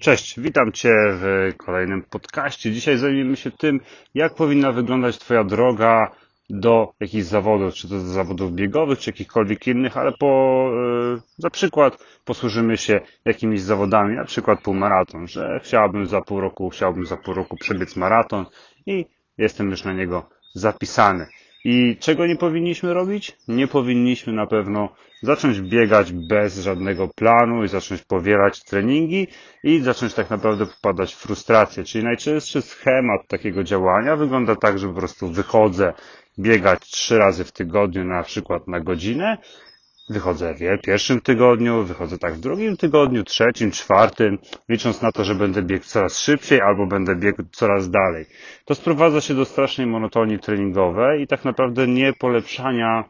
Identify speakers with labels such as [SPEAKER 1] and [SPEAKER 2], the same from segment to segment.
[SPEAKER 1] Cześć, witam Cię w kolejnym podcaście. Dzisiaj zajmiemy się tym, jak powinna wyglądać Twoja droga do jakichś zawodów, czy to do zawodów biegowych, czy jakichkolwiek innych, ale po, yy, za przykład posłużymy się jakimiś zawodami, na przykład półmaraton, że chciałbym za pół roku, chciałbym za pół roku przebiec maraton i jestem już na niego zapisany. I czego nie powinniśmy robić? Nie powinniśmy na pewno zacząć biegać bez żadnego planu i zacząć powielać treningi i zacząć tak naprawdę popadać w frustrację. Czyli najczęstszy schemat takiego działania wygląda tak, że po prostu wychodzę biegać trzy razy w tygodniu, na przykład na godzinę Wychodzę w pierwszym tygodniu, wychodzę tak w drugim tygodniu, trzecim, czwartym, licząc na to, że będę biegł coraz szybciej albo będę biegł coraz dalej. To sprowadza się do strasznej monotonii treningowej i tak naprawdę nie polepszania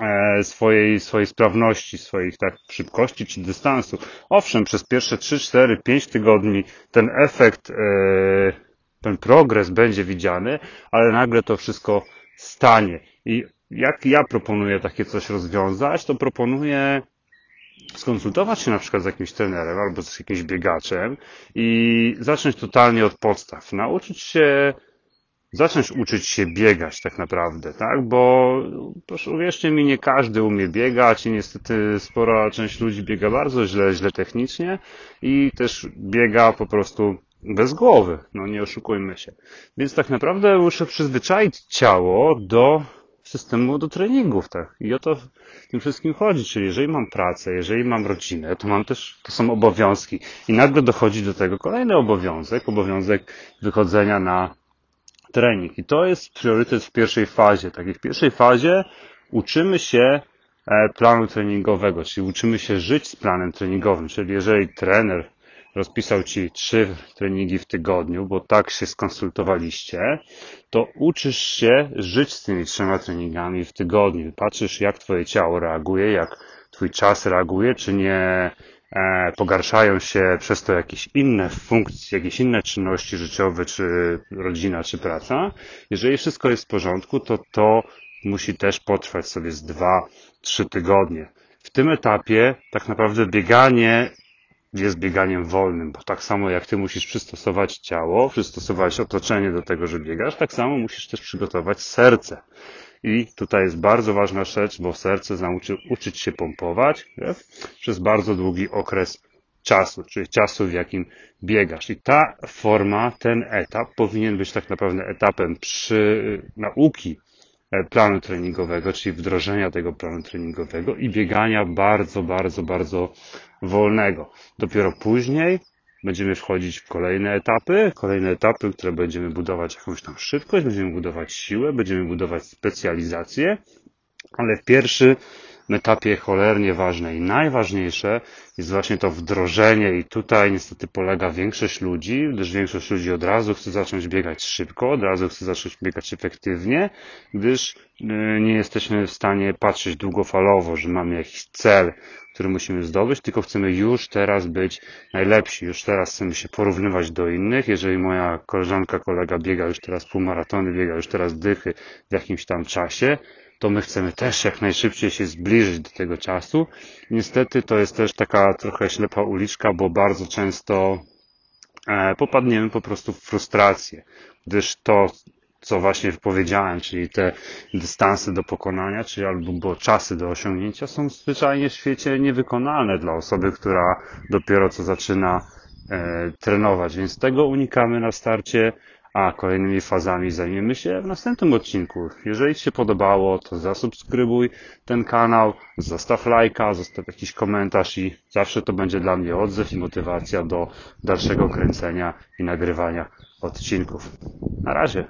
[SPEAKER 1] e, swojej, swojej sprawności, swoich tak szybkości czy dystansu. Owszem, przez pierwsze 3, 4, 5 tygodni ten efekt, e, ten progres będzie widziany, ale nagle to wszystko stanie. I jak ja proponuję takie coś rozwiązać, to proponuję skonsultować się na przykład z jakimś trenerem albo z jakimś biegaczem i zacząć totalnie od podstaw. Nauczyć się, zacząć uczyć się biegać tak naprawdę, tak? Bo proszę uwierzcie mi, nie każdy umie biegać i niestety spora część ludzi biega bardzo źle, źle technicznie i też biega po prostu bez głowy. No nie oszukujmy się. Więc tak naprawdę muszę przyzwyczaić ciało do systemu do treningów, tak. I o to w tym wszystkim chodzi. Czyli jeżeli mam pracę, jeżeli mam rodzinę, to mam też, to są obowiązki. I nagle dochodzi do tego kolejny obowiązek, obowiązek wychodzenia na trening. I to jest priorytet w pierwszej fazie. Tak, w pierwszej fazie uczymy się e, planu treningowego, czyli uczymy się żyć z planem treningowym. Czyli jeżeli trener rozpisał Ci trzy treningi w tygodniu, bo tak się skonsultowaliście, to uczysz się żyć z tymi trzema treningami w tygodniu. Patrzysz, jak Twoje ciało reaguje, jak Twój czas reaguje, czy nie e, pogarszają się przez to jakieś inne funkcje, jakieś inne czynności życiowe, czy rodzina, czy praca. Jeżeli wszystko jest w porządku, to to musi też potrwać sobie z dwa, trzy tygodnie. W tym etapie tak naprawdę bieganie jest bieganiem wolnym, bo tak samo jak ty musisz przystosować ciało, przystosować otoczenie do tego, że biegasz, tak samo musisz też przygotować serce. I tutaj jest bardzo ważna rzecz, bo serce nauczy uczyć się pompować nie? przez bardzo długi okres czasu, czyli czasu, w jakim biegasz. I ta forma, ten etap powinien być tak naprawdę etapem przy nauki planu treningowego, czyli wdrożenia tego planu treningowego i biegania bardzo, bardzo, bardzo wolnego. Dopiero później będziemy wchodzić w kolejne etapy, kolejne etapy, które będziemy budować jakąś tam szybkość, będziemy budować siłę, będziemy budować specjalizację, ale w pierwszy etapie cholernie ważne i najważniejsze jest właśnie to wdrożenie i tutaj niestety polega większość ludzi, gdyż większość ludzi od razu chce zacząć biegać szybko, od razu chce zacząć biegać efektywnie, gdyż y, nie jesteśmy w stanie patrzeć długofalowo, że mamy jakiś cel, który musimy zdobyć, tylko chcemy już teraz być najlepsi, już teraz chcemy się porównywać do innych. Jeżeli moja koleżanka, kolega biega już teraz półmaratony, biega już teraz dychy w jakimś tam czasie, to my chcemy też jak najszybciej się zbliżyć do tego czasu. Niestety to jest też taka trochę ślepa uliczka, bo bardzo często e, popadniemy po prostu w frustrację, gdyż to, co właśnie powiedziałem, czyli te dystanse do pokonania, czyli albo czasy do osiągnięcia są zwyczajnie w świecie niewykonalne dla osoby, która dopiero co zaczyna e, trenować, więc tego unikamy na starcie a kolejnymi fazami zajmiemy się w następnym odcinku. Jeżeli Ci się podobało, to zasubskrybuj ten kanał, zostaw lajka, zostaw jakiś komentarz i zawsze to będzie dla mnie odzew i motywacja do dalszego kręcenia i nagrywania odcinków. Na razie.